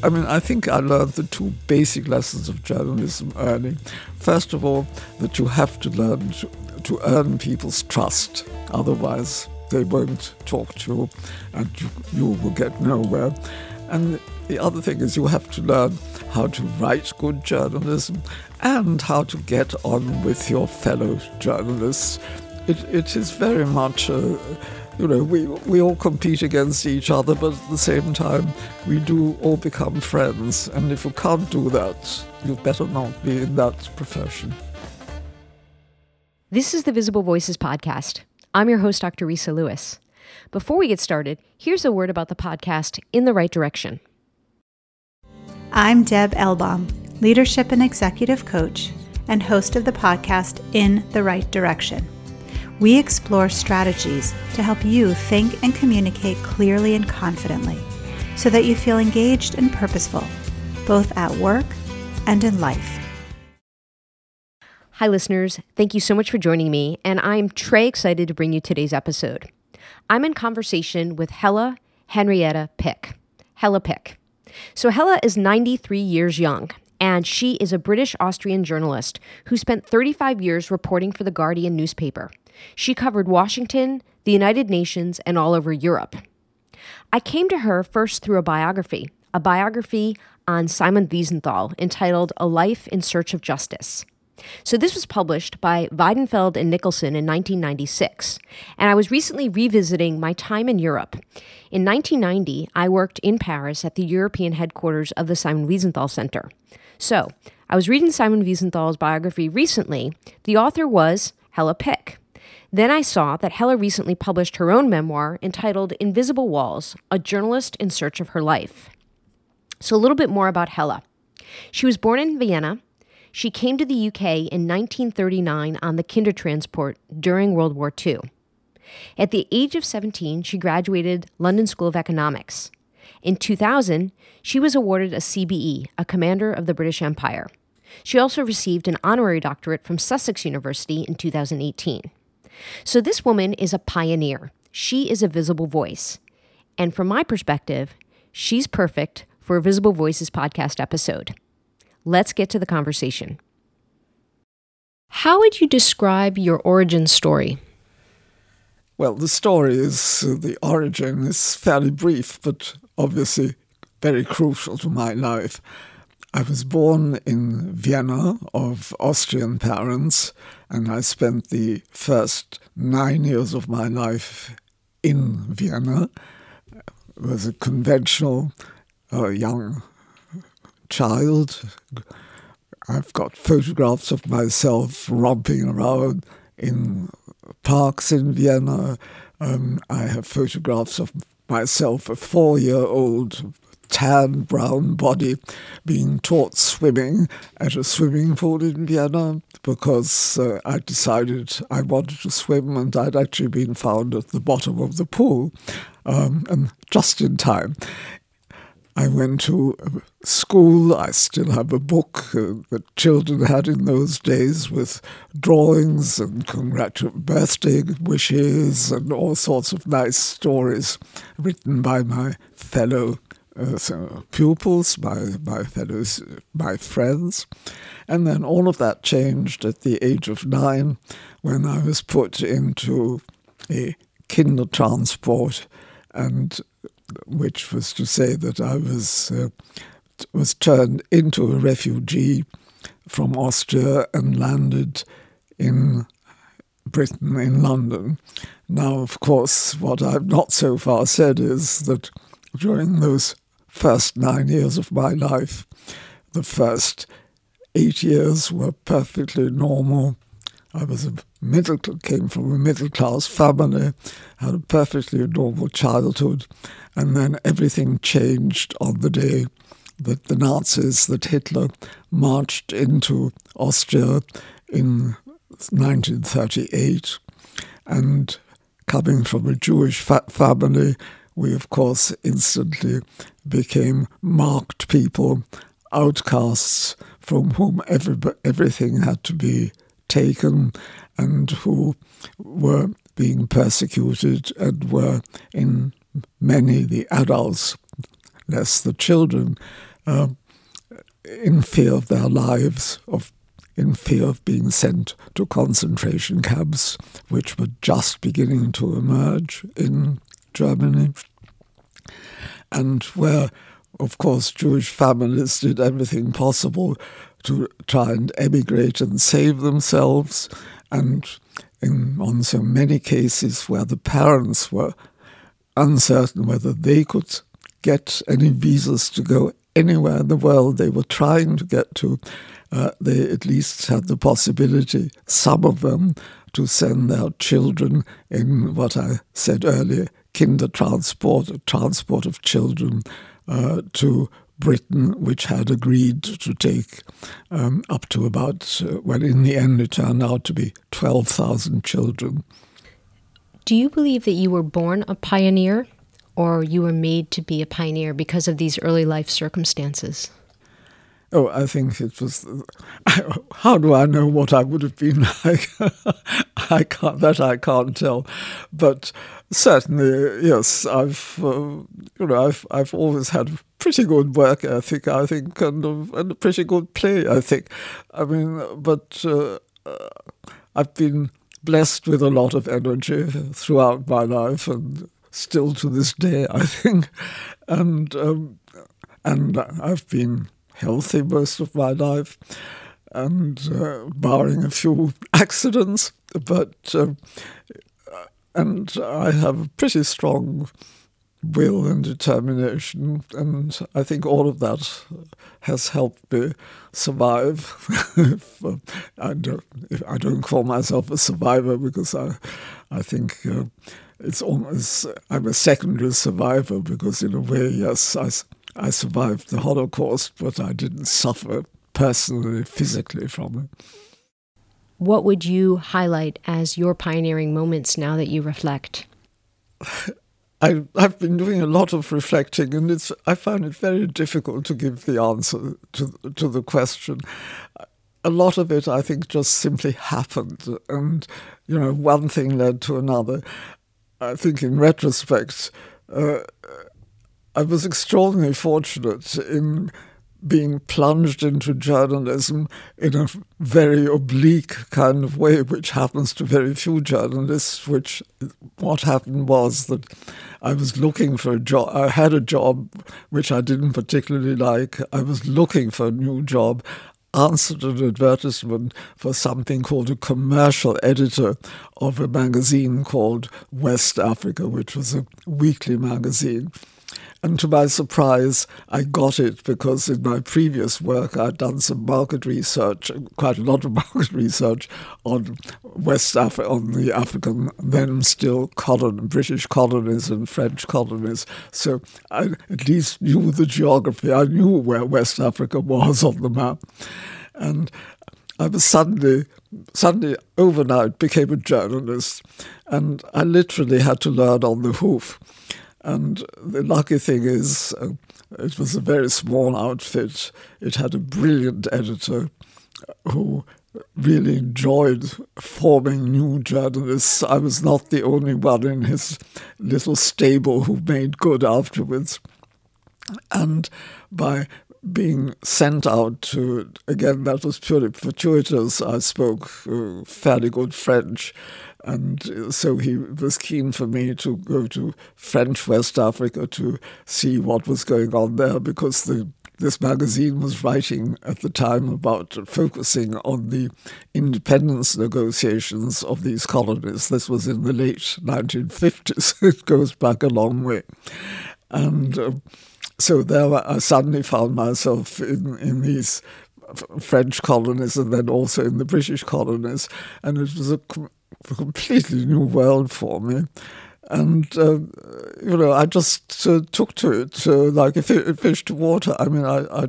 I mean, I think I learned the two basic lessons of journalism early. First of all, that you have to learn to, to earn people's trust, otherwise, they won't talk to you and you, you will get nowhere. And the other thing is, you have to learn how to write good journalism and how to get on with your fellow journalists. It, it is very much a you know, we, we all compete against each other, but at the same time, we do all become friends. And if you can't do that, you better not be in that profession. This is the Visible Voices podcast. I'm your host, Dr. Risa Lewis. Before we get started, here's a word about the podcast In the Right Direction. I'm Deb Elbaum, leadership and executive coach, and host of the podcast In the Right Direction we explore strategies to help you think and communicate clearly and confidently so that you feel engaged and purposeful, both at work and in life. Hi, listeners. Thank you so much for joining me, and I'm Trey excited to bring you today's episode. I'm in conversation with Hella Henrietta Pick. Hella Pick. So, Hella is 93 years young, and she is a British Austrian journalist who spent 35 years reporting for the Guardian newspaper. She covered Washington, the United Nations, and all over Europe. I came to her first through a biography, a biography on Simon Wiesenthal entitled A Life in Search of Justice. So, this was published by Weidenfeld and Nicolson in 1996, and I was recently revisiting my time in Europe. In 1990, I worked in Paris at the European headquarters of the Simon Wiesenthal Center. So, I was reading Simon Wiesenthal's biography recently. The author was Hella Pick. Then I saw that Hella recently published her own memoir entitled Invisible Walls A Journalist in Search of Her Life. So, a little bit more about Hella. She was born in Vienna. She came to the UK in 1939 on the Kindertransport during World War II. At the age of 17, she graduated London School of Economics. In 2000, she was awarded a CBE, a Commander of the British Empire. She also received an honorary doctorate from Sussex University in 2018. So this woman is a pioneer. She is a visible voice. And from my perspective, she's perfect for a Visible Voices podcast episode. Let's get to the conversation. How would you describe your origin story? Well, the story is uh, the origin is fairly brief, but obviously very crucial to my life. I was born in Vienna of Austrian parents, and I spent the first nine years of my life in Vienna. I was a conventional uh, young child. I've got photographs of myself romping around in parks in Vienna. Um, I have photographs of myself, a four year old tan brown body being taught swimming at a swimming pool in Vienna because uh, I decided I wanted to swim and I'd actually been found at the bottom of the pool um, and just in time. I went to school. I still have a book uh, that children had in those days with drawings and congratulatory birthday wishes and all sorts of nice stories written by my fellow uh, so pupils, my, my fellows, my friends. And then all of that changed at the age of nine when I was put into a Kindertransport, and which was to say that I was uh, was turned into a refugee from Austria and landed in Britain, in London. Now, of course, what I've not so far said is that during those first nine years of my life. The first eight years were perfectly normal. I was a middle, came from a middle class family, had a perfectly normal childhood, and then everything changed on the day that the Nazis, that Hitler marched into Austria in 1938. And coming from a Jewish fa- family, we of course instantly became marked people, outcasts from whom every, everything had to be taken and who were being persecuted and were in many, the adults, less the children, um, in fear of their lives, of in fear of being sent to concentration camps, which were just beginning to emerge in Germany, and where, of course, Jewish families did everything possible to try and emigrate and save themselves, and in on so many cases where the parents were uncertain whether they could get any visas to go anywhere in the world they were trying to get to, uh, they at least had the possibility, some of them, to send their children in what I said earlier, kinder transport, transport of children uh, to Britain, which had agreed to take um, up to about, uh, well, in the end, it turned out to be 12,000 children. Do you believe that you were born a pioneer or you were made to be a pioneer because of these early life circumstances? Oh, I think it was. How do I know what I would have been like? I can't. That I can't tell. But certainly, yes, I've. Uh, you know, I've. I've always had pretty good work ethic. I think, and and a pretty good play. I think. I mean, but uh, uh, I've been blessed with a lot of energy throughout my life, and still to this day, I think. And um, and I've been healthy most of my life, and uh, barring a few accidents, but um, and I have a pretty strong will and determination, and I think all of that has helped me survive. if, uh, I don't, if I don't call myself a survivor because I, I think. Uh, it's almost I'm a secondary survivor because in a way, yes, I, I survived the Holocaust, but I didn't suffer personally, physically from it. What would you highlight as your pioneering moments now that you reflect? I, have been doing a lot of reflecting, and it's I found it very difficult to give the answer to to the question. A lot of it, I think, just simply happened, and you know, one thing led to another. I think, in retrospect, uh, I was extraordinarily fortunate in being plunged into journalism in a very oblique kind of way, which happens to very few journalists. Which what happened was that I was looking for a job. I had a job which I didn't particularly like. I was looking for a new job. Answered an advertisement for something called a commercial editor of a magazine called West Africa, which was a weekly magazine. And to my surprise, I got it because in my previous work I'd done some market research, quite a lot of market research on West Africa, on the African, then still colon, British colonies and French colonies. So I at least knew the geography. I knew where West Africa was on the map. And I was suddenly, suddenly overnight became a journalist. And I literally had to learn on the hoof. And the lucky thing is, uh, it was a very small outfit. It had a brilliant editor who really enjoyed forming new journalists. I was not the only one in his little stable who made good afterwards. And by being sent out to, again, that was purely fortuitous. I spoke uh, fairly good French and so he was keen for me to go to French West Africa to see what was going on there because the this magazine was writing at the time about focusing on the independence negotiations of these colonies. This was in the late 1950s. it goes back a long way. And uh, so there I suddenly found myself in, in these French colonies and then also in the British colonies. And it was a a completely new world for me. And, uh, you know, I just uh, took to it uh, like a fish to water. I mean, I, I,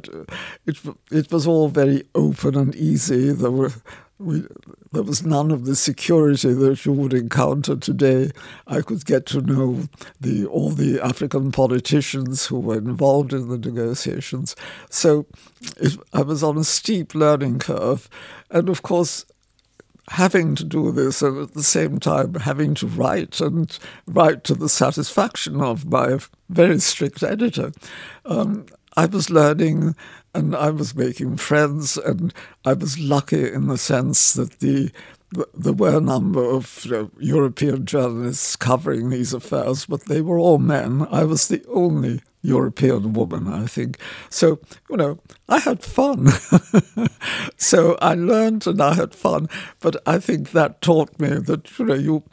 it, it was all very open and easy. There, were, we, there was none of the security that you would encounter today. I could get to know the, all the African politicians who were involved in the negotiations. So it, I was on a steep learning curve. And of course, having to do this and at the same time having to write and write to the satisfaction of my very strict editor. Um, I was learning and I was making friends, and I was lucky in the sense that the there were a number of you know, European journalists covering these affairs, but they were all men. I was the only European woman, I think. So, you know, I had fun. so I learned and I had fun. But I think that taught me that, you know, you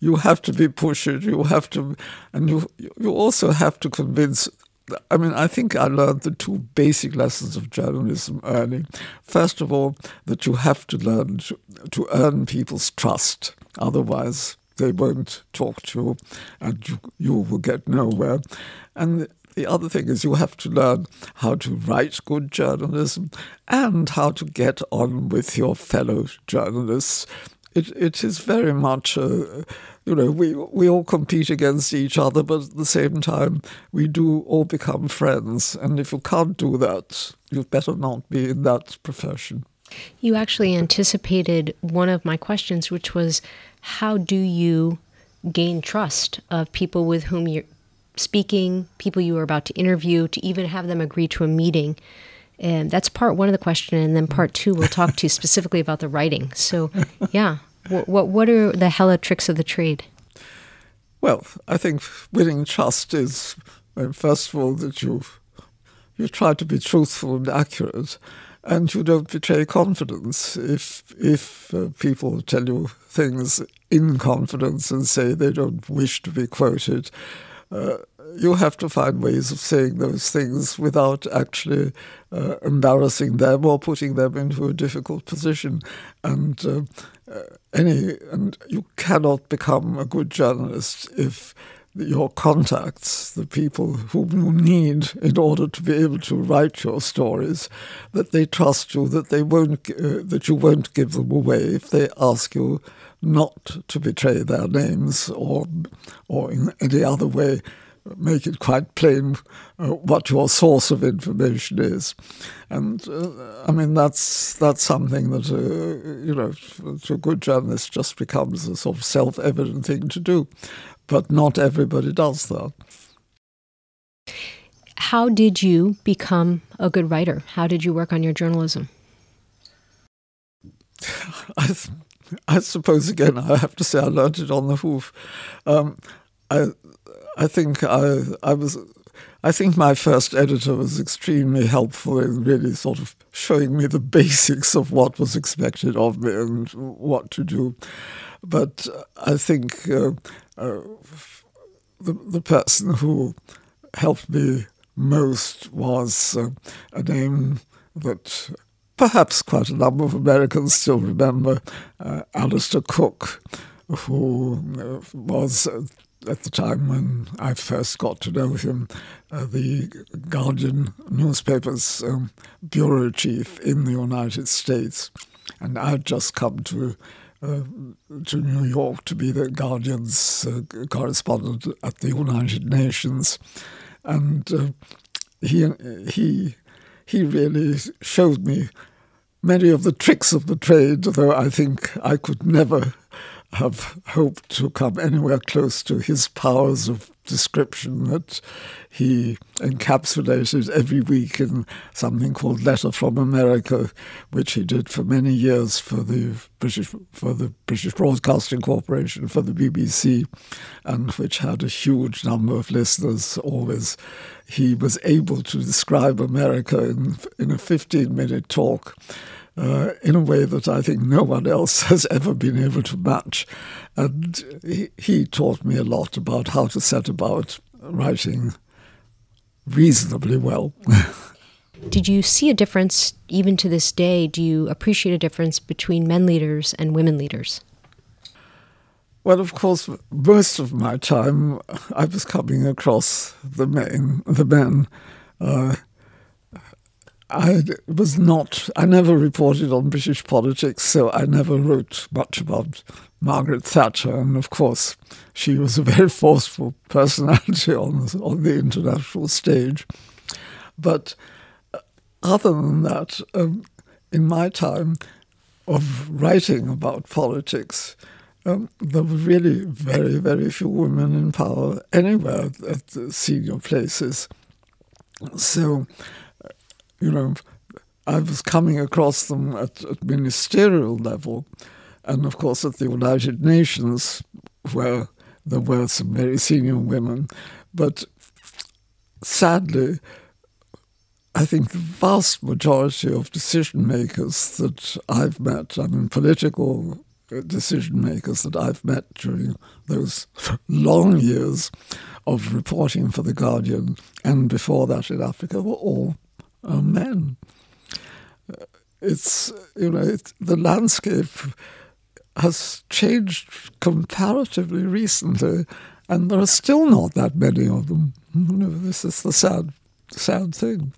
you have to be pushed, you have to, and you you also have to convince I mean, I think I learned the two basic lessons of journalism early. First of all, that you have to learn to, to earn people's trust. Otherwise, they won't talk to you and you, you will get nowhere. And the other thing is you have to learn how to write good journalism and how to get on with your fellow journalists. It, it is very much a, you know, we we all compete against each other, but at the same time, we do all become friends. And if you can't do that, you'd better not be in that profession. You actually anticipated one of my questions, which was, how do you gain trust of people with whom you're speaking, people you are about to interview, to even have them agree to a meeting? And that's part one of the question, and then part two, we'll talk to you specifically about the writing. So, yeah, what, what, what are the hella tricks of the trade? Well, I think winning trust is, first of all, that you you try to be truthful and accurate, and you don't betray confidence. If if uh, people tell you things in confidence and say they don't wish to be quoted, uh, you have to find ways of saying those things without actually uh, embarrassing them or putting them into a difficult position. And uh, uh, any and you cannot become a good journalist if your contacts, the people whom you need in order to be able to write your stories, that they trust you, that they won't, uh, that you won't give them away if they ask you not to betray their names or, or in any other way make it quite plain uh, what your source of information is, and uh, I mean that's that's something that uh, you know to a good journalist just becomes a sort of self-evident thing to do, but not everybody does that. How did you become a good writer? How did you work on your journalism? I, I suppose again I have to say I learned it on the hoof. Um, I think I I was I think my first editor was extremely helpful in really sort of showing me the basics of what was expected of me and what to do. But I think uh, uh, the the person who helped me most was uh, a name that perhaps quite a number of Americans still remember, uh, Alistair Cooke, who uh, was at the time when I first got to know him, uh, the Guardian newspaper's um, bureau chief in the United States. And I had just come to uh, to New York to be the Guardian's uh, correspondent at the United Nations, and uh, he he he really showed me many of the tricks of the trade, though I think I could never have hoped to come anywhere close to his powers of description that he encapsulated every week in something called Letter from America, which he did for many years for the British for the British Broadcasting Corporation for the BBC, and which had a huge number of listeners. Always, he was able to describe America in in a fifteen minute talk uh, in a way that I think no one else has ever been able to match. And he, he taught me a lot about how to set about writing reasonably well. Did you see a difference, even to this day? Do you appreciate a difference between men leaders and women leaders? Well, of course, most of my time I was coming across the men. The men. Uh, I was not, I never reported on British politics, so I never wrote much about Margaret Thatcher. And of course, she was a very forceful personality on, on the international stage. But uh, other than that, um, in my time of writing about politics, um, there were really very, very few women in power anywhere at the senior places. So, you know, I was coming across them at, at ministerial level, and of course at the United Nations, where there were some very senior women. But sadly, I think the vast majority of decision makers that I've met, I mean, political decision makers that I've met during those long years of reporting for The Guardian and before that in Africa were all uh, men. It's, you know, it, the landscape has changed comparatively recently, and there are still not that many of them. This is the sad, sad thing.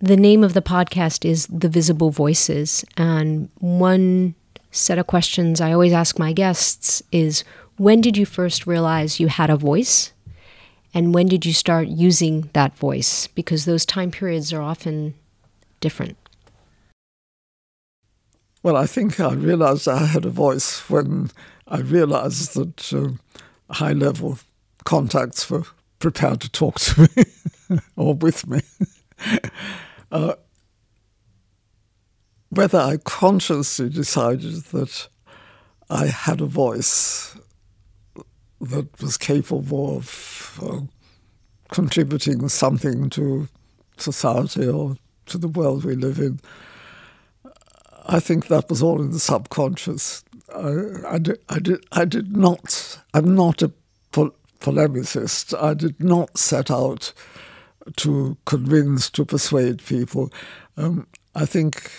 The name of the podcast is The Visible Voices, and one set of questions I always ask my guests is when did you first realize you had a voice? And when did you start using that voice? Because those time periods are often different. Well, I think I realized I had a voice when I realized that uh, high level contacts were prepared to talk to me or with me. uh, whether I consciously decided that I had a voice that was capable of uh, contributing something to society or to the world we live in. I think that was all in the subconscious. I, I, did, I, did, I did not, I'm not a pol- polemicist. I did not set out to convince, to persuade people. Um, I think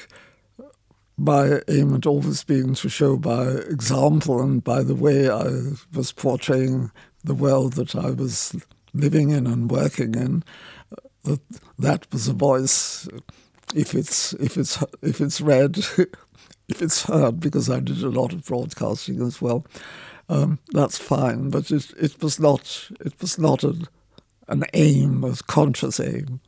my aim had always been to show by example and by the way I was portraying the world that I was living in and working in, that that was a voice. If it's if it's if it's read, if it's heard, because I did a lot of broadcasting as well, um, that's fine. But it it was not it was not an an aim, a conscious aim.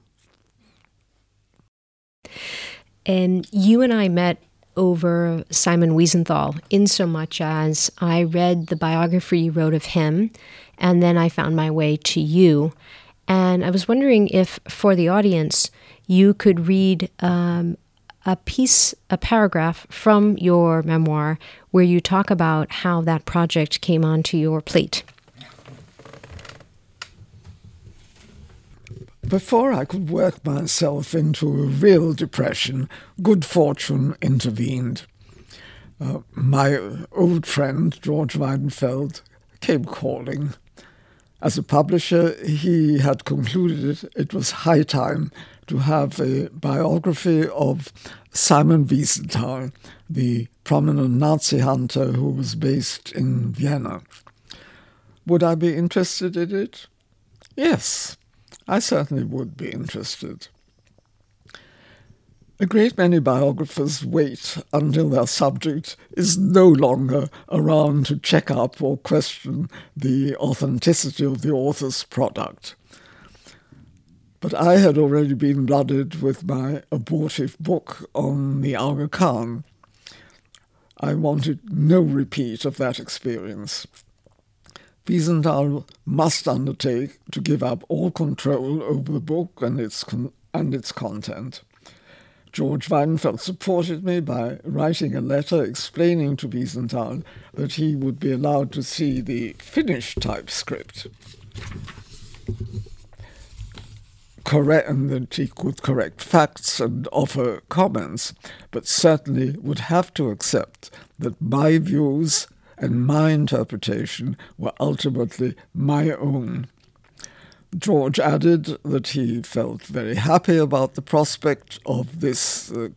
And you and I met over Simon Wiesenthal, in so much as I read the biography you wrote of him, and then I found my way to you. And I was wondering if, for the audience, you could read um, a piece, a paragraph from your memoir where you talk about how that project came onto your plate. Before I could work myself into a real depression, good fortune intervened. Uh, my old friend, George Weidenfeld, came calling. As a publisher, he had concluded it was high time to have a biography of Simon Wiesenthal, the prominent Nazi hunter who was based in Vienna. Would I be interested in it? Yes, I certainly would be interested. A great many biographers wait until their subject is no longer around to check up or question the authenticity of the author's product. But I had already been blooded with my abortive book on the Aga Khan. I wanted no repeat of that experience. Wiesenthal must undertake to give up all control over the book and its, con- and its content. George Weidenfeld supported me by writing a letter explaining to Wiesenthal that he would be allowed to see the finished typescript. Correct, and that he could correct facts and offer comments, but certainly would have to accept that my views and my interpretation were ultimately my own. George added that he felt very happy about the prospect of this uh,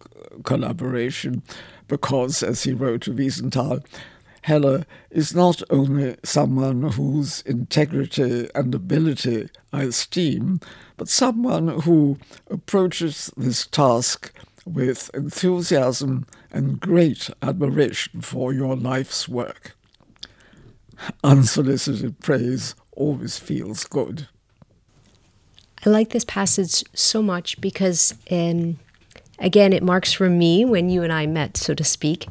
collaboration because, as he wrote to Wiesenthal, Hella is not only someone whose integrity and ability I esteem, but someone who approaches this task with enthusiasm and great admiration for your life's work. Unsolicited praise always feels good. I like this passage so much because, um, again, it marks for me when you and I met, so to speak,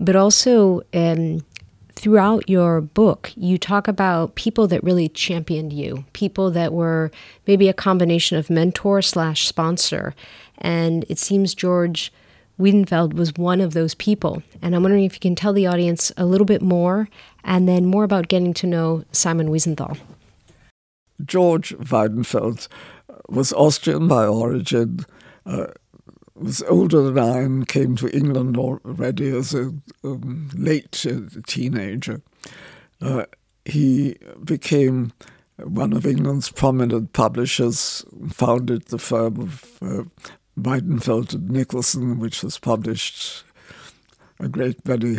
but also um, throughout your book, you talk about people that really championed you, people that were maybe a combination of mentor slash sponsor. And it seems George Weidenfeld was one of those people. And I'm wondering if you can tell the audience a little bit more and then more about getting to know Simon Wiesenthal. George Weidenfeld was Austrian by origin. Uh, was older than I and came to England already as a um, late teenager. Uh, he became one of England's prominent publishers, founded the firm of uh, Weidenfeld and Nicolson, which has published a great many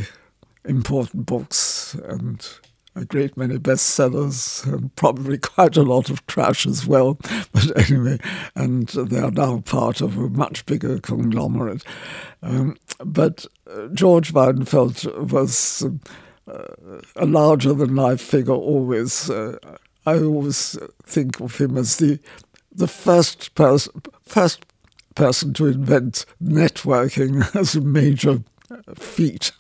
important books and a great many bestsellers and probably quite a lot of trash as well. But anyway, and they are now part of a much bigger conglomerate. Um, but uh, George Weidenfeld was uh, a larger than life figure always. Uh, I always think of him as the the first person first person to invent networking as a major feat.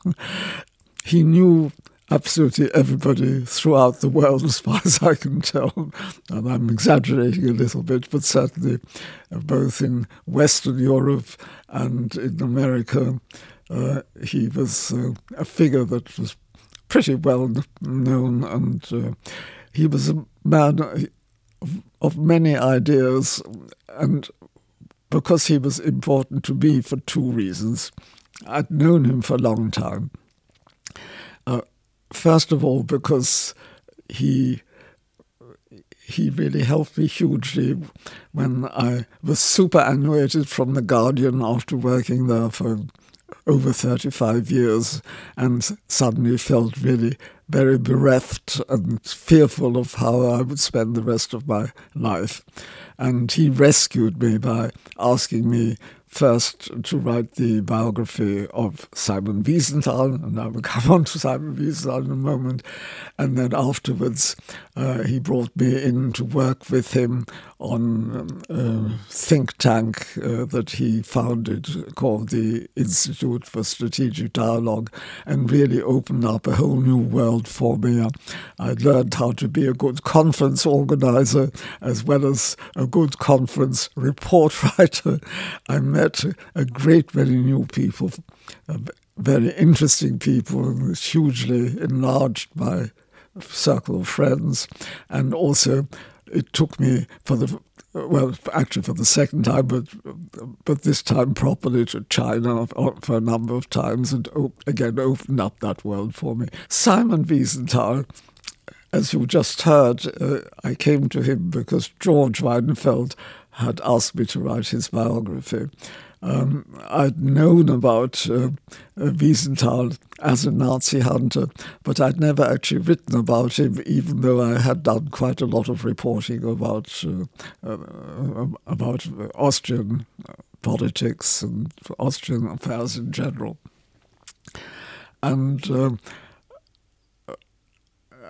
he knew absolutely everybody throughout the world, as far as I can tell. And I'm exaggerating a little bit, but certainly uh, both in Western Europe and in America, uh, he was uh, a figure that was pretty well known, and uh, he was a man of, of many ideas, and because he was important to me for two reasons. I'd known him for a long time. Uh, first of all, because he he really helped me hugely when I was superannuated from The Guardian after working there for over 35 years and suddenly felt really very bereft and fearful of how I would spend the rest of my life. And he rescued me by asking me first to write the biography of Simon Wiesenthal, and I will come on to Simon Wiesenthal in a moment. And then afterwards, uh, he brought me in to work with him on um, a think tank uh, that he founded called the Institute for Strategic Dialogue, and really opened up a whole new world for me. I learned how to be a good conference organizer as well as a good conference report writer. I met a great many new people, very interesting people, hugely enlarged my circle of friends, and also it took me for the well, actually for the second time, but but this time properly to China for a number of times, and again opened up that world for me. Simon Wiesenthal, as you just heard, uh, I came to him because George Weidenfeld had asked me to write his biography. Um, I'd known about uh, uh, Wiesenthal as a Nazi hunter, but I'd never actually written about him, even though I had done quite a lot of reporting about uh, uh, about Austrian politics and Austrian affairs in general. And um,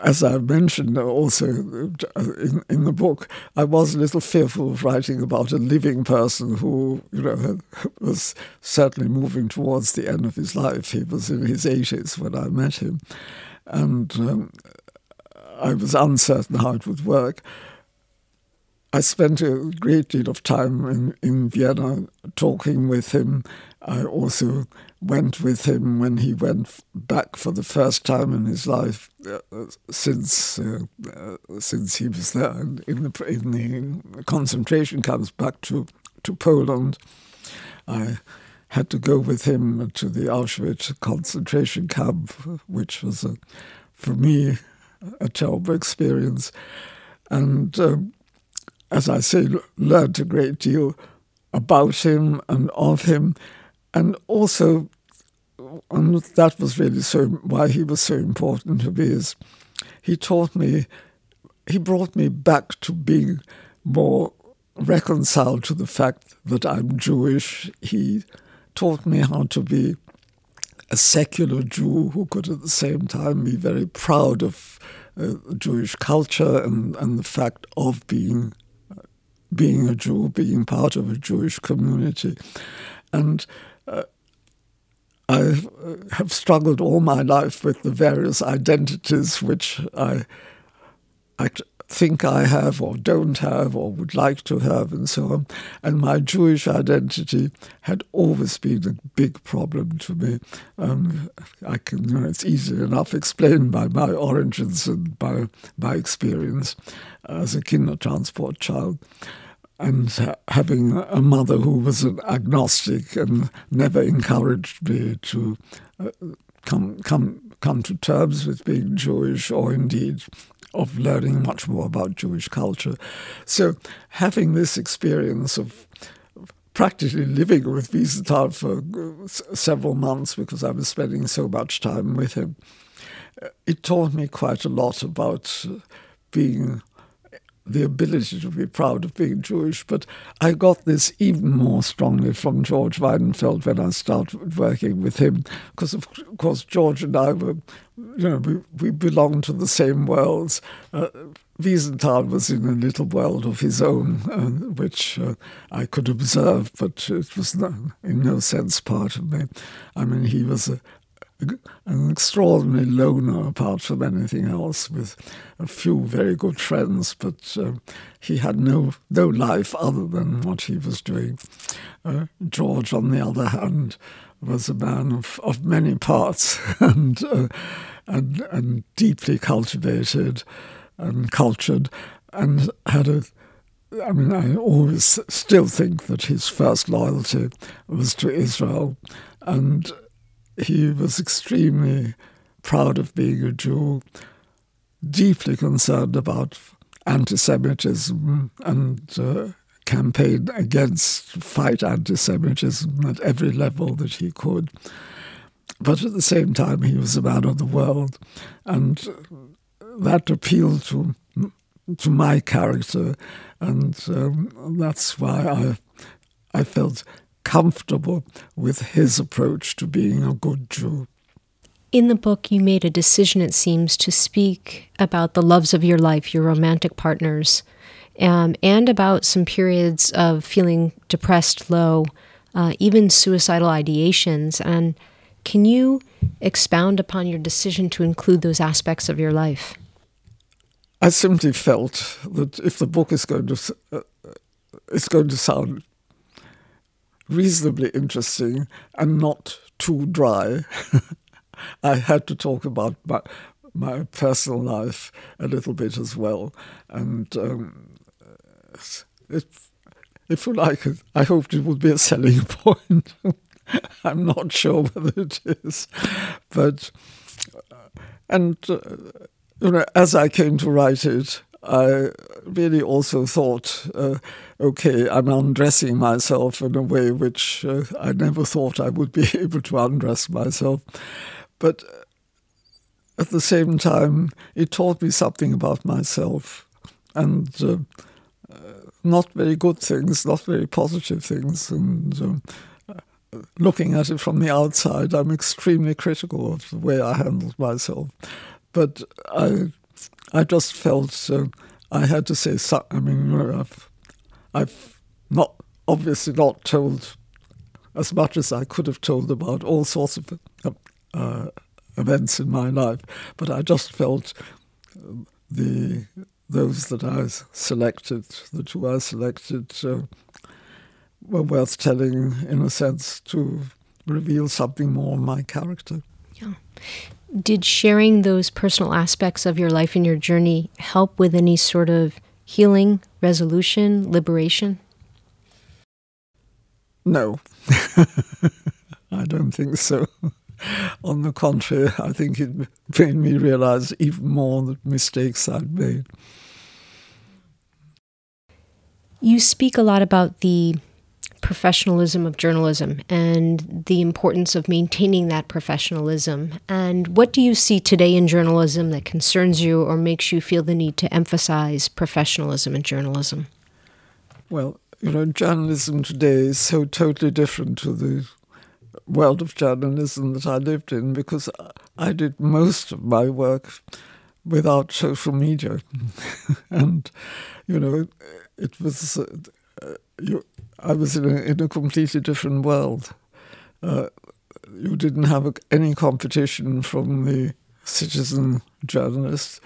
as I mentioned also in, in the book, I was a little fearful of writing about a living person who, you know, was certainly moving towards the end of his life. He was in his 80s when I met him. And um, I was uncertain how it would work. I spent a great deal of time in, in Vienna talking with him. I also went with him when he went back for the first time in his life uh, since uh, uh, since he was there in, the in the concentration camps back to to Poland. I had to go with him to the Auschwitz concentration camp, which was a, for me a terrible experience, and um, as I say, learned a great deal about him and of him and also, and that was really so why he was so important to me is he taught me, he brought me back to being more reconciled to the fact that I'm Jewish. He taught me how to be a secular Jew who could at the same time be very proud of uh, Jewish culture and, and the fact of being being a Jew, being part of a Jewish community. And I have struggled all my life with the various identities which I, I think I have or don't have or would like to have and so on. And my Jewish identity had always been a big problem to me. Um, I can, you know, it's easy enough explained by my origins and by my experience as a kindertransport child and having a mother who was an agnostic and never encouraged me to uh, come come come to terms with being Jewish or indeed of learning much more about Jewish culture. So having this experience of practically living with Wiesenthal for uh, several months because I was spending so much time with him, uh, it taught me quite a lot about being the ability to be proud of being Jewish, but I got this even more strongly from George Weidenfeld when I started working with him, because of course George and I were, you know, we, we belonged to the same worlds. Uh, Wiesenthal was in a little world of his own, uh, which uh, I could observe, but it was in no sense part of me. I mean, he was a, an extraordinary loner apart from anything else, with a few very good friends, but uh, he had no no life other than what he was doing. Uh, George, on the other hand, was a man of, of many parts and, uh, and and deeply cultivated and cultured, and had a I mean, I always still think that his first loyalty was to Israel, and he was extremely proud of being a Jew, deeply concerned about anti Semitism and uh, campaigned against, fight anti Semitism at every level that he could. But at the same time, he was a man of the world, and that appealed to to my character, and um, that's why I I felt comfortable with his approach to being a good Jew. In the book, you made a decision, it seems, to speak about the loves of your life, your romantic partners, um, and about some periods of feeling depressed, low, uh, even suicidal ideations. And can you expound upon your decision to include those aspects of your life? I simply felt that if the book is going to uh, it's going to sound reasonably interesting and not too dry. I had to talk about my, my personal life a little bit as well. And um, it, if you like, it, I hoped it would be a selling point. I'm not sure whether it is. But, uh, and, uh, you know, as I came to write it, I really also thought, uh, okay, I'm undressing myself in a way which uh, I never thought I would be able to undress myself. But at the same time, it taught me something about myself and uh, uh not very good things, not very positive things. And um, looking at it from the outside, I'm extremely critical of the way I handled myself. But I I just felt uh, I had to say something. I mean, I've, I've not obviously not told as much as I could have told about all sorts of uh, events in my life, but I just felt the those that I selected, the two I selected, uh, were worth telling in a sense to reveal something more of my character. Yeah. Did sharing those personal aspects of your life and your journey help with any sort of healing, resolution, liberation? No, I don't think so. On the contrary, I think it made me realize even more the mistakes I'd made. You speak a lot about the professionalism of journalism and the importance of maintaining that professionalism. And what do you see today in journalism that concerns you or makes you feel the need to emphasize professionalism in journalism? Well, you know, journalism today is so totally different to the world of journalism that I lived in because I did most of my work without social media. and, you know, it was. Uh, you, I was in a, in a completely different world. Uh, you didn't have any competition from the citizen journalists,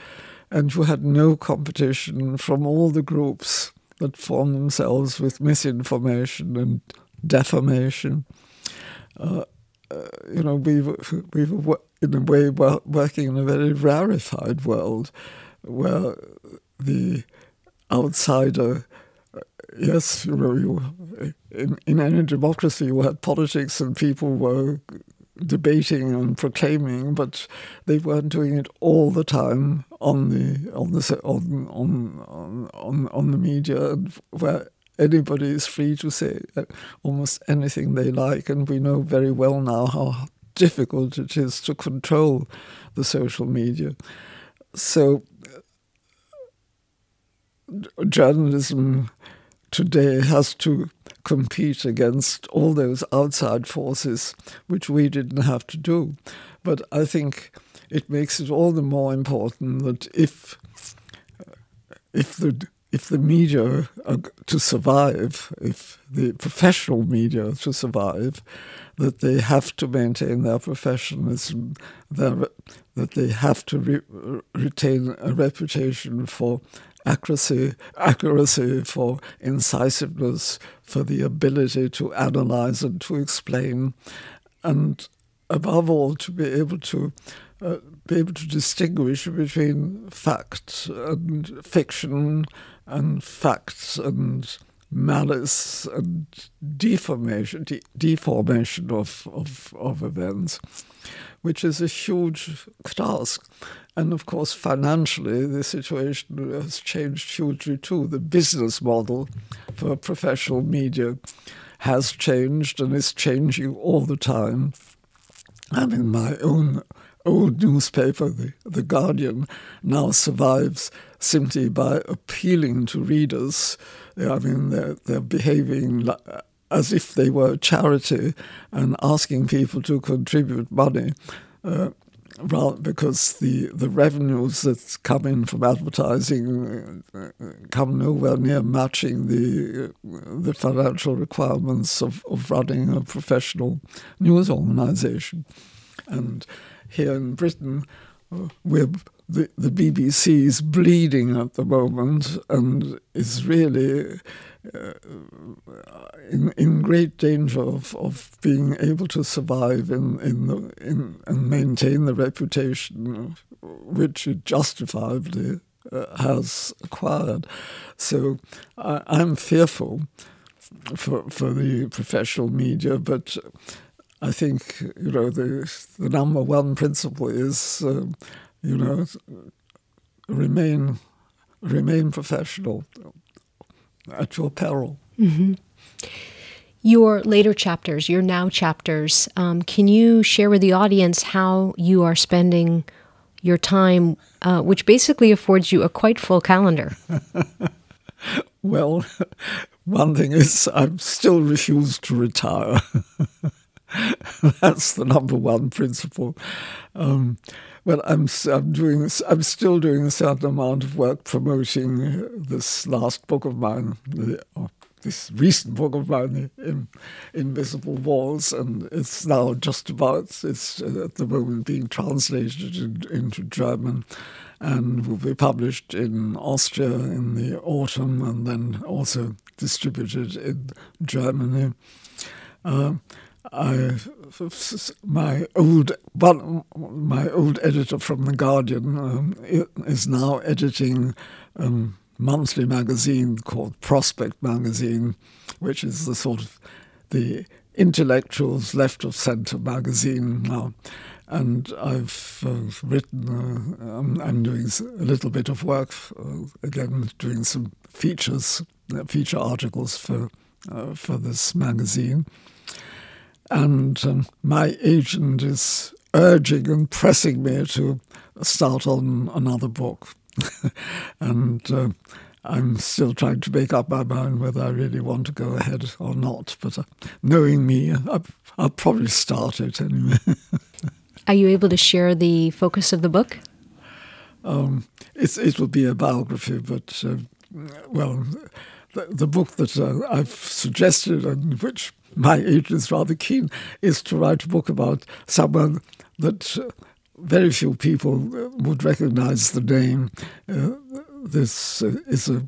and you had no competition from all the groups that form themselves with misinformation and defamation. Uh, uh, you know, we were, we were in a way working in a very rarefied world where the outsider yes, in, in any democracy you had politics and people were debating and proclaiming, but they weren't doing it all the time on the on the on on on, on the media, where anybody is free to say uh, almost anything they like, and we know very well now how difficult it is to control the social media. So journalism today has to compete against all those outside forces, which we didn't have to do. But I think it makes it all the more important that if uh, if the if the media are to survive, if the professional media to survive, that they have to maintain their professionalism, their, that they have to re- retain a reputation for accuracy, accuracy, for incisiveness, for the ability to analyze and to explain, and above all to be able to uh, be able to distinguish between fact and fiction, and facts and malice and deformation, de- deformation of, of, of events, which is a huge task. And of course, financially, the situation has changed hugely too. The business model for professional media has changed and is changing all the time. I mean, my own old newspaper, the, the Guardian, now survives simply by appealing to readers. I mean, they're, they're behaving as if they were a charity and asking people to contribute money. Uh, because the, the revenues that come in from advertising uh, come nowhere near matching the the financial requirements of, of running a professional news organization. And here in Britain, uh, we're the, the BBC is bleeding at the moment and is really uh, in, in great danger of, of being able to survive in, in, the, in and maintain the reputation which it justifiably uh, has acquired. So I, I'm fearful for, for the professional media, but I think you know the the number one principle is uh, you know remain remain professional at your peril. Mm-hmm. Your later chapters, your now chapters, um, can you share with the audience how you are spending your time, uh, which basically affords you a quite full calendar? well, one thing is, I'm still refused to retire. That's the number one principle. Um, well, I'm I'm doing I'm still doing a certain amount of work promoting this last book of mine, this recent book of mine, in, Invisible Walls, and it's now just about it's uh, at the moment being translated in, into German, and will be published in Austria in the autumn, and then also distributed in Germany. Uh, I, my old one, my old editor from the Guardian um, is now editing a um, monthly magazine called Prospect Magazine, which is the sort of the intellectuals left of centre magazine now. And I've uh, written, uh, I'm, I'm, doing a little bit of work, uh, again, doing some features, uh, feature articles for, uh, for this magazine. And um, my agent is urging and pressing me to start on another book. and uh, I'm still trying to make up my mind whether I really want to go ahead or not. But uh, knowing me, I'll, I'll probably start it anyway. Are you able to share the focus of the book? Um, it will be a biography, but uh, well, the, the, book that uh, I've suggested and which my agent is rather keen, is to write a book about someone that uh, very few people uh, would recognize the name. Uh, this uh, is a,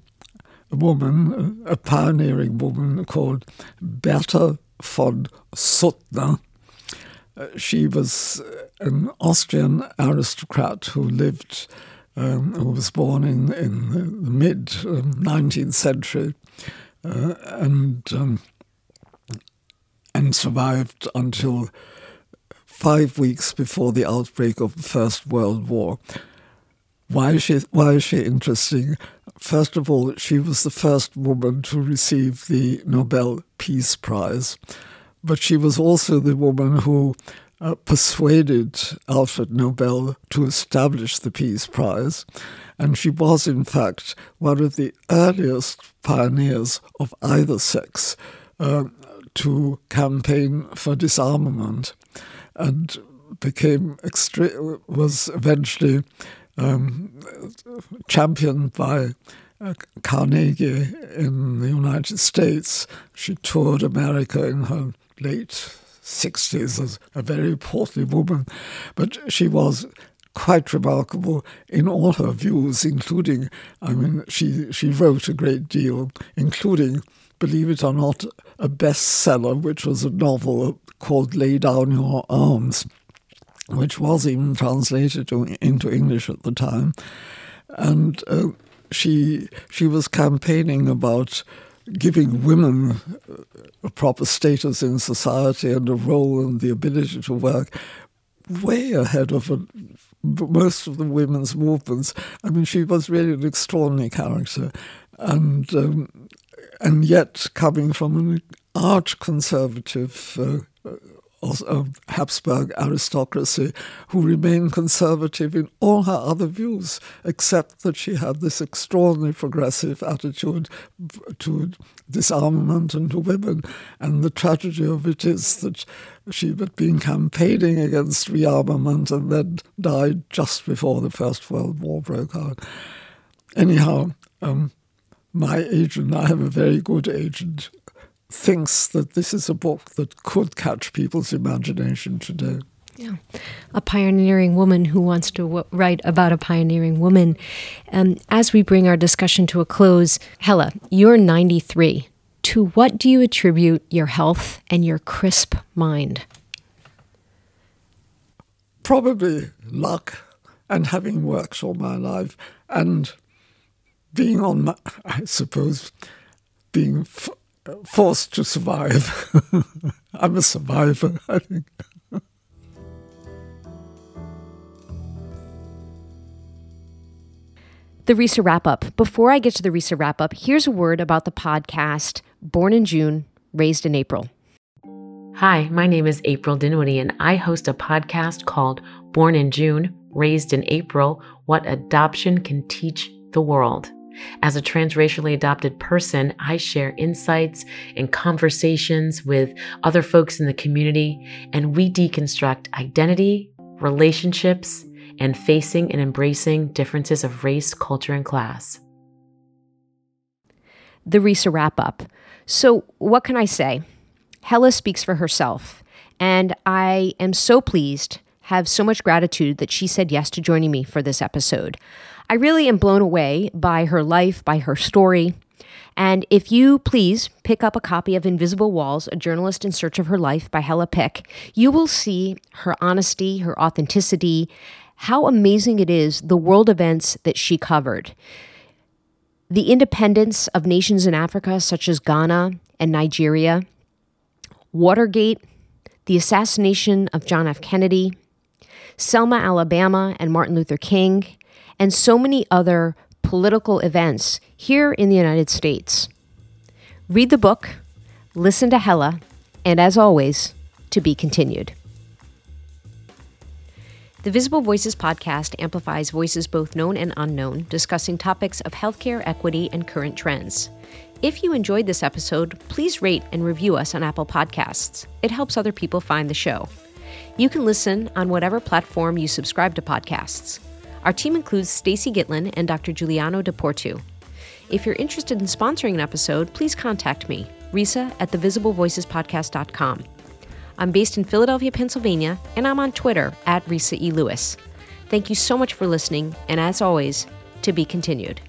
a woman, a pioneering woman called Berta von Suttner. She was an Austrian aristocrat who lived, um, who was born in, in the mid 19th um, century uh, and um, and survived until five weeks before the outbreak of the First World War. Why is she, why is she interesting? First of all, she was the first woman to receive the Nobel Peace Prize, but she was also the woman who uh, persuaded Alfred Nobel to establish the Peace Prize. And she was, in fact, one of the earliest pioneers of either sex uh, to campaign for disarmament and became extre- was eventually um, championed by uh, Carnegie in the United States. She toured America in her late 60s as a very portly woman, but she was quite remarkable in all her views, including, I mean, she, she wrote a great deal, including, believe it or not, a bestseller, which was a novel called Lay Down Your Arms which was even translated to, into English at the time. And uh, she she was campaigning about giving women a proper status in society and a role and the ability to work way ahead of a, most of the women's movements. I mean, she was really an extraordinary character, and um, and yet coming from an arch conservative. Uh, Habsburg aristocracy who remained conservative in all her other views, except that she had this extraordinary progressive attitude to disarmament and to women. And the tragedy of it is that she had been campaigning against rearmament and then died just before the First World War broke out. Anyhow, um, my agent, I have a very good agent, thinks that this is a book that could catch people's imagination today. Yeah, a pioneering woman who wants to w- write about a pioneering woman. Um, as we bring our discussion to a close, Hella, you're 93. To what do you attribute your health and your crisp mind? Probably luck and having worked all my life and being on my, I suppose, being f- forced to survive. I'm a survivor, I think. The Risa wrap up. Before I get to the Risa wrap up, here's a word about the podcast Born in June, Raised in April. Hi, my name is April Dinwiddie, and I host a podcast called Born in June, Raised in April What Adoption Can Teach the World. As a transracially adopted person, I share insights and conversations with other folks in the community, and we deconstruct identity, relationships, and facing and embracing differences of race, culture, and class. The Risa wrap up. So, what can I say? Hella speaks for herself, and I am so pleased, have so much gratitude that she said yes to joining me for this episode. I really am blown away by her life, by her story. And if you please pick up a copy of Invisible Walls, A Journalist in Search of Her Life by Hella Pick, you will see her honesty, her authenticity, how amazing it is the world events that she covered. The independence of nations in Africa, such as Ghana and Nigeria, Watergate, the assassination of John F. Kennedy, Selma, Alabama, and Martin Luther King, and so many other political events here in the United States. Read the book, listen to Hella, and as always, to be continued. The Visible Voices podcast amplifies voices both known and unknown, discussing topics of healthcare equity and current trends. If you enjoyed this episode, please rate and review us on Apple Podcasts. It helps other people find the show. You can listen on whatever platform you subscribe to podcasts. Our team includes Stacy Gitlin and Dr. Giuliano DePortu. If you're interested in sponsoring an episode, please contact me, Risa at thevisiblevoicespodcast.com. I'm based in Philadelphia, Pennsylvania, and I'm on Twitter at Risa E. Lewis. Thank you so much for listening, and as always, to be continued.